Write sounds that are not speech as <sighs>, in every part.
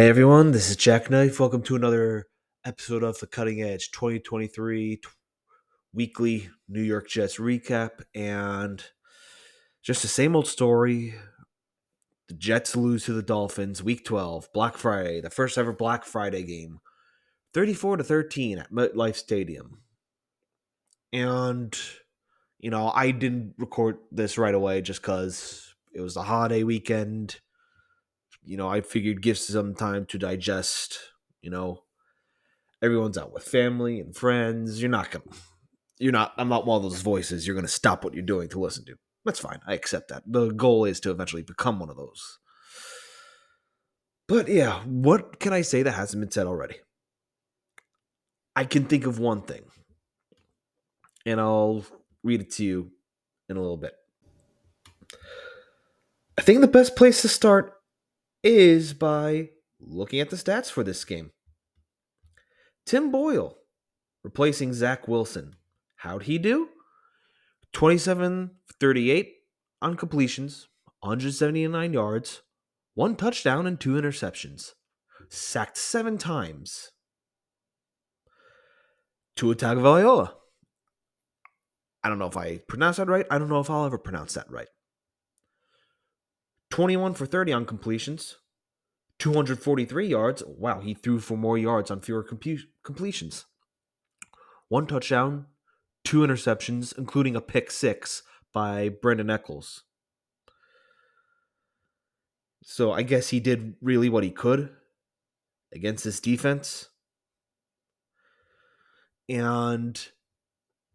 Hey everyone, this is Jack Knife. Welcome to another episode of the Cutting Edge 2023 t- weekly New York Jets recap. And just the same old story. The Jets lose to the Dolphins week 12, Black Friday, the first ever Black Friday game, 34 to 13 at MetLife Stadium. And, you know, I didn't record this right away just because it was the holiday weekend you know, I figured give some time to digest. You know, everyone's out with family and friends. You're not gonna, you're not. I'm not one of those voices. You're gonna stop what you're doing to listen to. That's fine. I accept that. The goal is to eventually become one of those. But yeah, what can I say that hasn't been said already? I can think of one thing, and I'll read it to you in a little bit. I think the best place to start is by looking at the stats for this game. Tim Boyle replacing Zach Wilson. How'd he do? 27 38 on completions, 179 yards, one touchdown, and two interceptions. Sacked seven times. Tua Tagovailoa. I don't know if I pronounced that right. I don't know if I'll ever pronounce that right. 21 for 30 on completions, 243 yards. Wow, he threw for more yards on fewer compu- completions. One touchdown, two interceptions, including a pick six by Brandon Echols. So I guess he did really what he could against this defense. And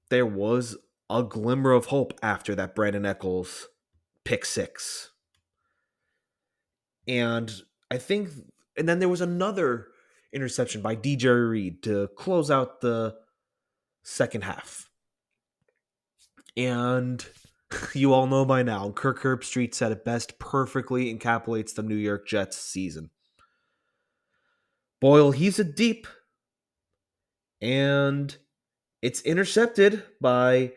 there was a glimmer of hope after that Brandon Echols pick six. And I think, and then there was another interception by DJ Reed to close out the second half. And <laughs> you all know by now, Kirk Herbstreit said it best perfectly encapsulates the New York Jets season. Boyle, he's a deep, and it's intercepted by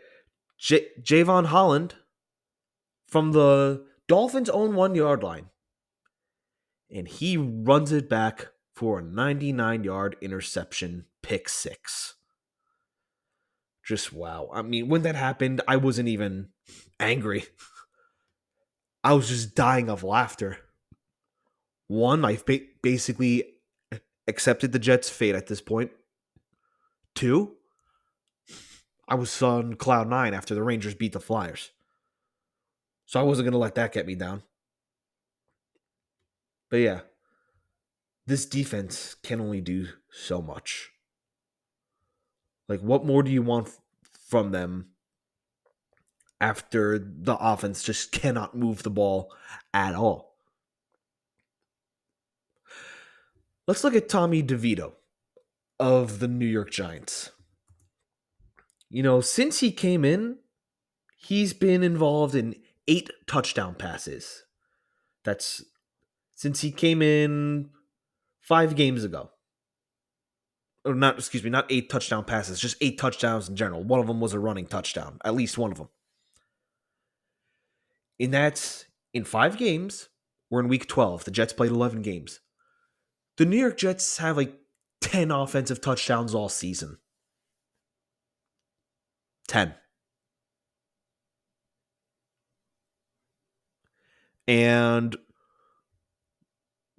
J- Jevon Holland from the Dolphins' own one yard line and he runs it back for a 99 yard interception pick six. Just wow. I mean, when that happened, I wasn't even angry. <laughs> I was just dying of laughter. One, I ba- basically accepted the Jets' fate at this point. Two, I was on cloud nine after the Rangers beat the Flyers. So I wasn't going to let that get me down. But yeah, this defense can only do so much. Like, what more do you want from them after the offense just <laughs> cannot move the ball at all? Let's look at Tommy DeVito of the New York Giants. You know, since he came in, he's been involved in eight touchdown passes. That's since he came in five games ago. Or not, excuse me, not eight touchdown passes, just eight touchdowns in general. One of them was a running touchdown, at least one of them. And that's in five games. We're in week 12. The Jets played 11 games. The New York Jets have like 10 offensive touchdowns all season. 10. And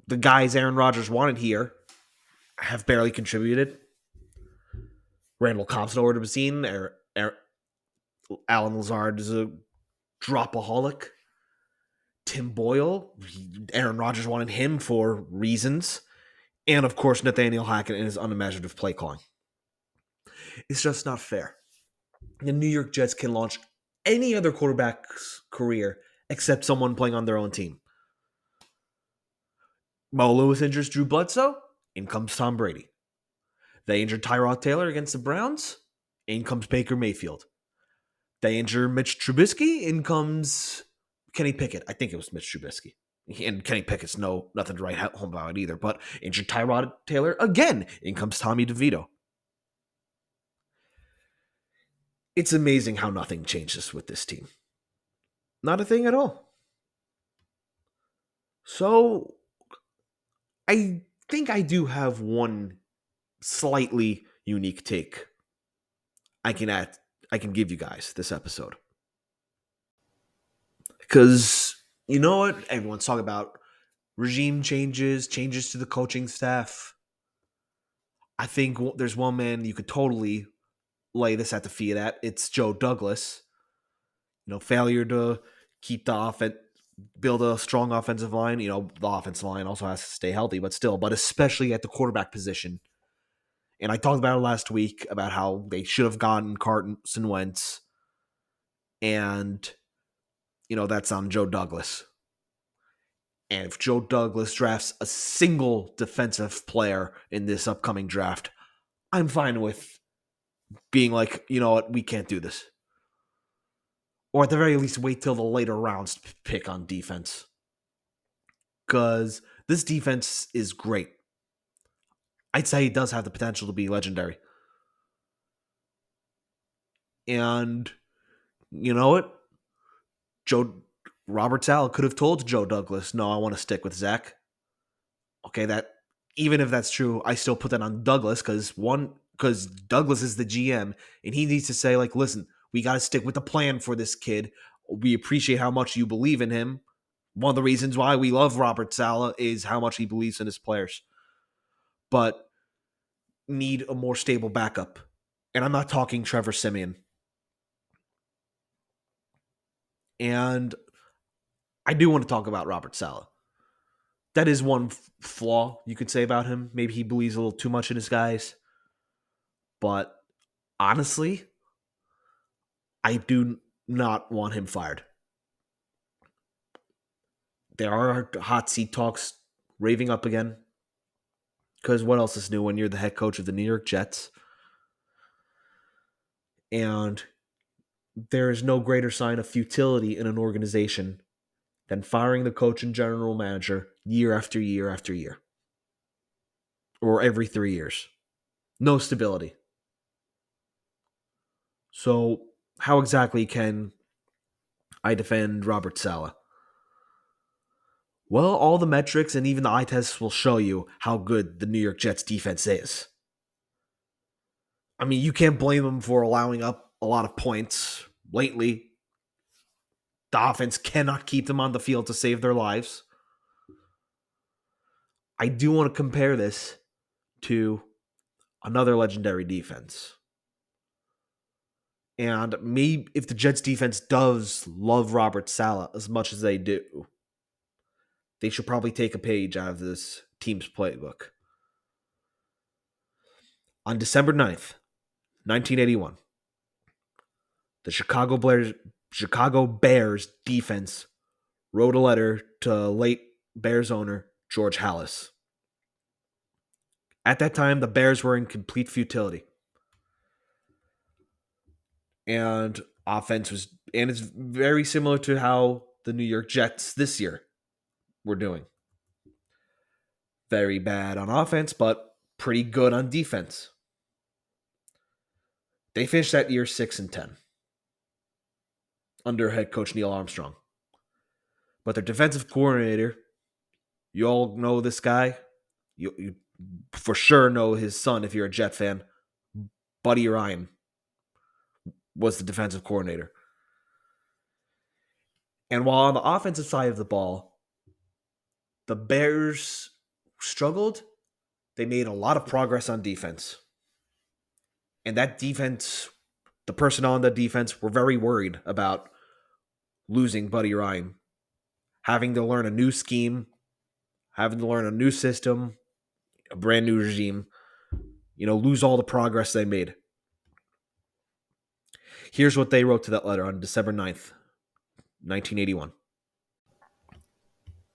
the guys Aaron Rodgers wanted here have barely contributed. Randall Cobb's nowhere to be seen. Er, er, Allen Lazard is a dropaholic. Tim Boyle, Aaron Rodgers wanted him for reasons. And of course, Nathaniel Hackett and his unimaginative play calling. It's just not fair. The New York Jets can launch any other quarterback's career except someone playing on their own team. Mo Lewis injures Drew Bledsoe. In comes Tom Brady. They injured Tyrod Taylor against the Browns. In comes Baker Mayfield. They injure Mitch Trubisky. In comes Kenny Pickett. I think it was Mitch Trubisky. And Kenny Pickett's no nothing to write home about either. But injured Tyrod Taylor again. In comes Tommy DeVito. It's amazing how nothing changes with this team. Not a thing at all. So I think I do have one slightly unique take I can add I can give you guys this episode. Cuz you know what? Everyone's talking about regime changes, changes to the coaching staff. I think there's one man you could totally lay this at the feet at. It's Joe Douglas. You know, failure to keep the offense, build a strong offensive line. You know, the offensive line also has to stay healthy, but still, but especially at the quarterback position. And I talked about it last week about how they should have gotten Carson Wentz. And, you know, that's on Joe Douglas. And if Joe Douglas drafts a single defensive player in this upcoming draft, I'm fine with being like, you know what, we can't do this. Or at the very least, wait till the later rounds to pick on defense. Because this defense is great. I'd say he does have the potential to be legendary. And you know what? Joe Robert Saleh could have told Joe Douglas, "No, I want to stick with Zach." Okay, that even if that's true, I still put that on Douglas because one because Douglas is the GM and he needs to say like, "Listen, we got to stick with the plan for this kid. We appreciate how much you believe in him. One of the reasons why we love Robert Saleh is how much he believes in his players." But need a more stable backup. And I'm not talking Trevor Siemian. And I do want to talk about Robert Saleh. That is one f- flaw you could say about him. Maybe he believes a little too much in his guys. But honestly, I do not want him fired. There are hot seat talks raving up again. Because what else is new when you're the head coach of the New York Jets? And there is no greater sign of futility in an organization than firing the coach and general manager year after year after year. Or every three years. No stability. So, how exactly can I defend Robert Saleh? Well, all the metrics and even the eye tests will show you how good the New York Jets defense is. I mean, you can't blame them for allowing up a lot of points lately the offense cannot keep them on the field to save their lives. I do want to compare this to another legendary defense. And maybe if the Jets defense does love Robert Saleh as much as they do, they should probably take a page out of this team's playbook. On December 9th, 1981, the Chicago Bears, Chicago Bears defense wrote a letter to late Bears owner George Halas. At that time, the Bears were in complete futility. And offense was, and it's very similar to how the New York Jets this year were doing. Very bad on offense, but pretty good on defense. They finished that year 6 and 10 under head coach Neill Armstrong. But their defensive coordinator, you all know this guy. You, you for sure know his son if you're a Jet fan. Buddy Ryan was the defensive coordinator. And while on the offensive side of the ball, the Bears struggled, they made a lot of progress on defense. And that defense the personnel on the defense were very worried about losing Buddy Ryan, having to learn a new scheme, having to learn a new system, a brand new regime, you know, lose all the progress they made. Here's what they wrote to that letter on December 9th, 1981.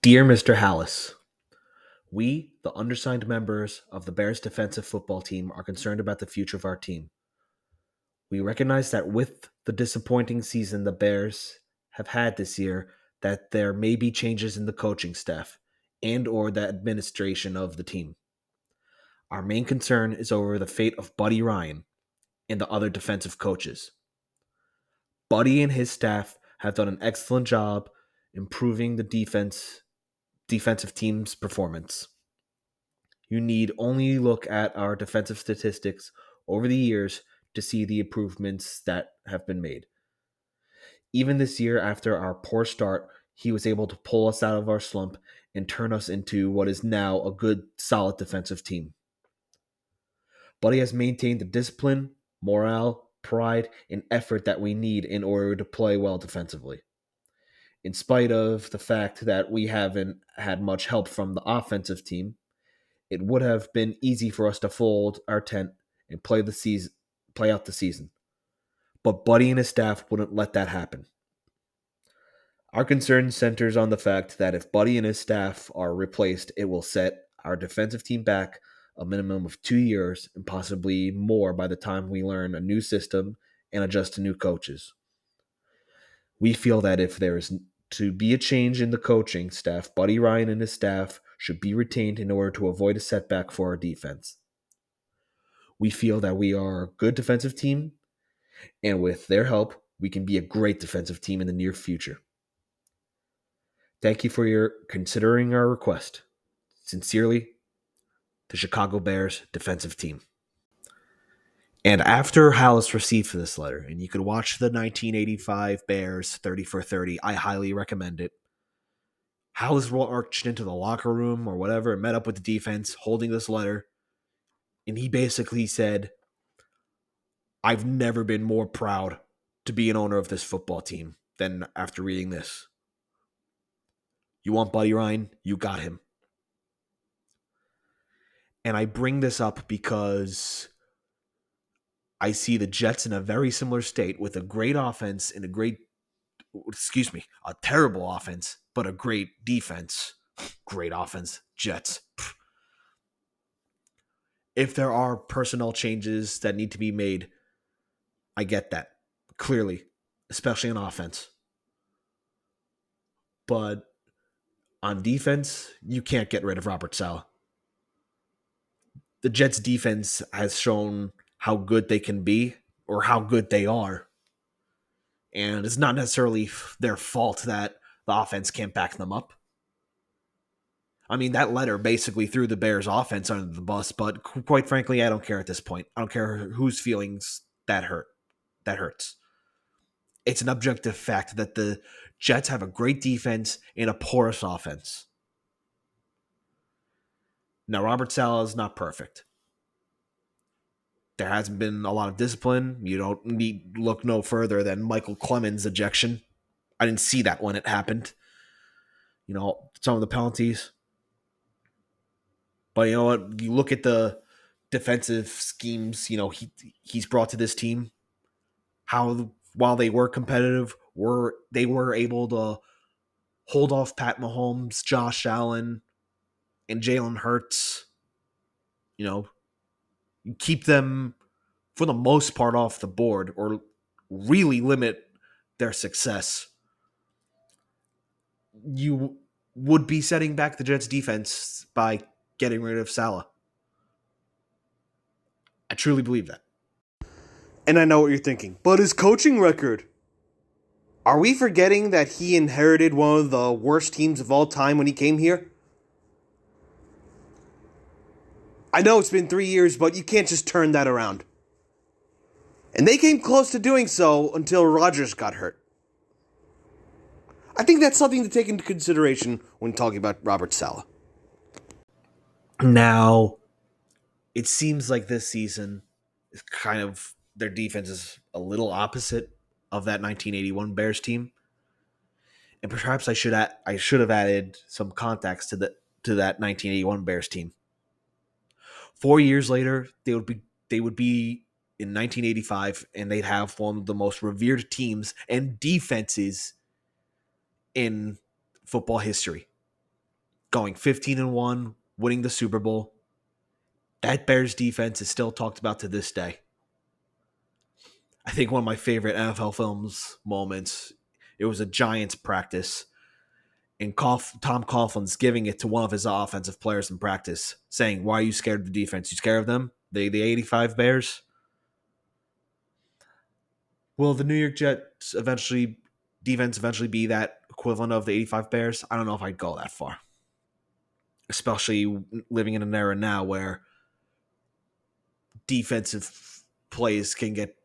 Dear Mr. Halas, we, the undersigned members of the Bears defensive football team, are concerned about the future of our team. We recognize that with the disappointing season the Bears have had this year, that there may be changes in the coaching staff and or the administration of the team. Our main concern is over the fate of Buddy Ryan and the other defensive coaches. Buddy and his staff have done an excellent job improving the defense defensive team's performance. You need only look at our defensive statistics over the years to see the improvements that have been made. Even this year, after our poor start, he was able to pull us out of our slump and turn us into what is now a good, solid defensive team. Buddy has maintained the discipline, morale, pride, and effort that we need in order to play well defensively. In spite of the fact that we haven't had much help from the offensive team, it would have been easy for us to fold our tent and play the season, play out the season. But Buddy and his staff wouldn't let that happen. Our concern centers on the fact that if Buddy and his staff are replaced, it will set our defensive team back a minimum of two years and possibly more by the time we learn a new system and adjust to new coaches. We feel that if there is to be a change in the coaching staff, Buddy Ryan and his staff should be retained in order to avoid a setback for our defense. We feel that we are a good defensive team, and with their help, we can be a great defensive team in the near future. Thank you for your considering our request. Sincerely, the Chicago Bears defensive team. And after Halas received this letter, and you could watch the 1985 Bears 30 for 30, I highly recommend it. Halas marched into the locker room or whatever and met up with the defense holding this letter. And he basically said, I've never been more proud to be an owner of this football team than after reading this. You want Buddy Ryan? You got him. And I bring this up because I see the Jets in a very similar state with a great offense and a great, excuse me, a terrible offense, but a great defense. Great offense, Jets. If there are personnel changes that need to be made, I get that clearly, especially on offense. But on defense, you can't get rid of Robert Saleh. The Jets defense has shown how good they can be or how good they are. And it's not necessarily their fault that the offense can't back them up. I mean, that letter basically threw the Bears' offense under the bus, but quite frankly, I don't care at this point. I don't care whose feelings that hurt. That hurts. It's an objective fact that the Jets have a great defense and a porous offense. Now, Robert Saleh is not perfect. There hasn't been a lot of discipline. You don't need look no further than Micheal Clemons' ejection. I didn't see that when it happened. You know, some of the penalties. But you know what? You look at the defensive schemes, you know, he he's brought to this team. How while they were competitive, were they were able to hold off Pat Mahomes, Josh Allen, and Jalen Hurts. You know, keep them for the most part off the board or really limit their success. You would be setting back the Jets defense by getting rid of Saleh. I truly believe that. And I know what you're thinking, but his coaching record. Are we forgetting that he inherited one of the worst teams of all time when he came here? I know it's been three years, but you can't just turn that around. And they came close to doing so until Rodgers got hurt. I think that's something to take into consideration when talking about Robert Saleh. Now, it seems like this season is kind of their defense is a little opposite of that 1981 Bears team. And perhaps I should add, I should have added some context to the to that 1981 Bears team. 4 years later, they would be they would be in 1985 and they'd have one of the most revered teams and defenses in football history. Going 15 and 1, winning the Super Bowl. That Bears defense is still talked about to this day. I think one of my favorite NFL films moments. It was a Giants practice, and Tom Coughlin's giving it to one of his offensive players in practice, saying, "Why are you scared of the defense? You scared of them? The the '85 Bears." Will the New York Jets eventually defense eventually be that equivalent of the '85 Bears? I don't know if I'd go that far. especially living in an era now where defensive plays can get,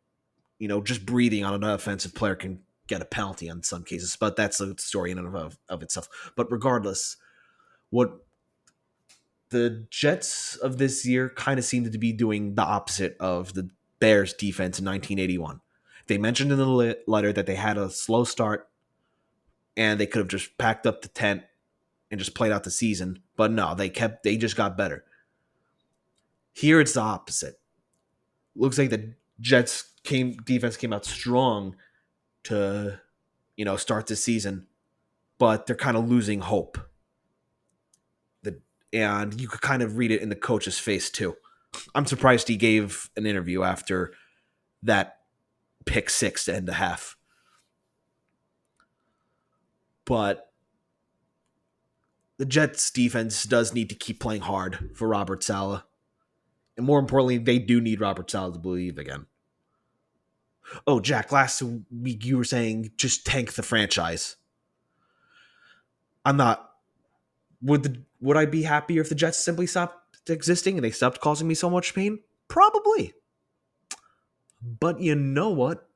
you know, just breathing on an offensive player can get a penalty on some cases. But that's a story in and of, of itself. But regardless, what the Jets of this year kind of seemed to be doing the opposite of the Bears defense in 1981. They mentioned in the letter that they had a slow start and they could have just packed up the tent and just played out the season. But no, they kept they just got better. Here it's the opposite. Looks like the Jets came defense came out strong to you know start the season, but they're kind of losing hope. The and you could kind of read it in the coach's face too. I'm surprised he gave an interview after that pick six to end the half. But the Jets defense does need to keep playing hard for Robert Saleh. And more importantly, they do need Robert Saleh to believe again. Oh, Jack, last week you were saying just tank the franchise. I'm not would the would I be happier if the Jets simply stopped existing and they stopped causing me so much pain? Probably. But you know what?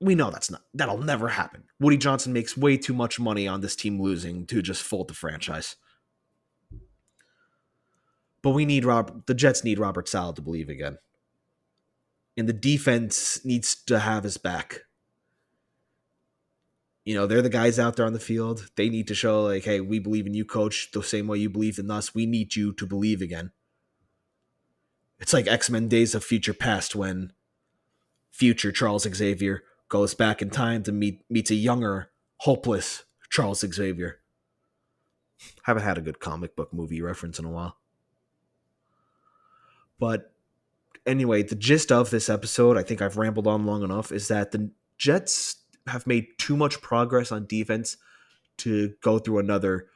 We know that's not that'll never happen. Woody Johnson makes way too much money on this team losing to just fold the franchise. But we need Rob the Jets need Robert Saleh to believe again. And the defense needs to have his back. You know, they're the guys out there on the field. They need to show like, hey, we believe in you, coach, the same way you believe in us. We need you to believe again. It's like X-Men Days of Future Past when future Charles Xavier goes back in time to meet meets a younger, hopeless Charles Xavier. Haven't had a good comic book movie reference in a while. But anyway, the gist of this episode, I think I've rambled on long enough, is that the Jets have made too much progress on defense to go through another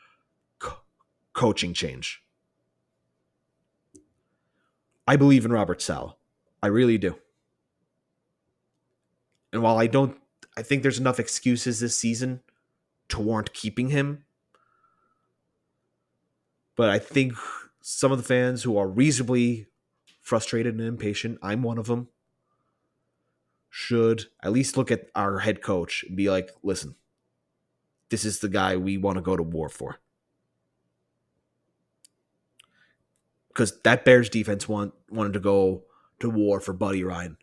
co- coaching change. I believe in Robert Saleh. I really do. And while I don't, I think there's enough excuses this season to warrant keeping him. But I think some of the fans who are reasonably frustrated and impatient, I'm one of them, should at least look at our head coach and be like, listen, this is the guy we want to go to war for. Because that Bears defense want, wanted to go to war for Buddy Ryan.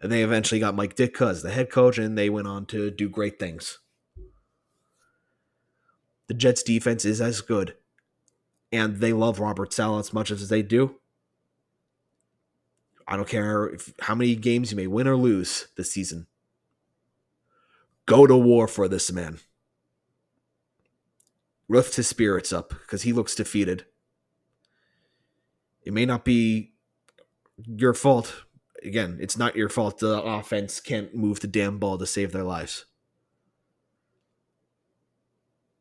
And they eventually got Mike Ditka as the head coach, and they went on to do great things. The Jets defense is as good, and they love Robert Saleh as much as they do. I don't care if, how many games you may win or lose this season. Go to war for this man. Lift his spirits up because he looks defeated. It may not be your fault again, it's not your fault the offense can't move the damn ball to save their lives.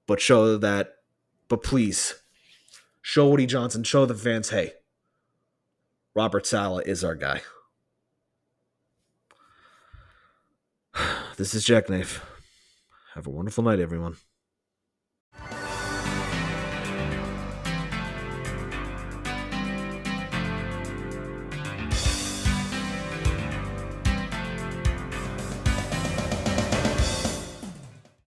But show that, but please, show Woody Johnson, show the fans, hey, Robert Saleh is our guy. <sighs> This is Jackknife. Have a wonderful night, everyone.